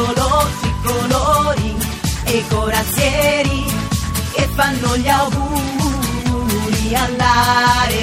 tricolori, colori e corazzieri che fanno gli auguri andare.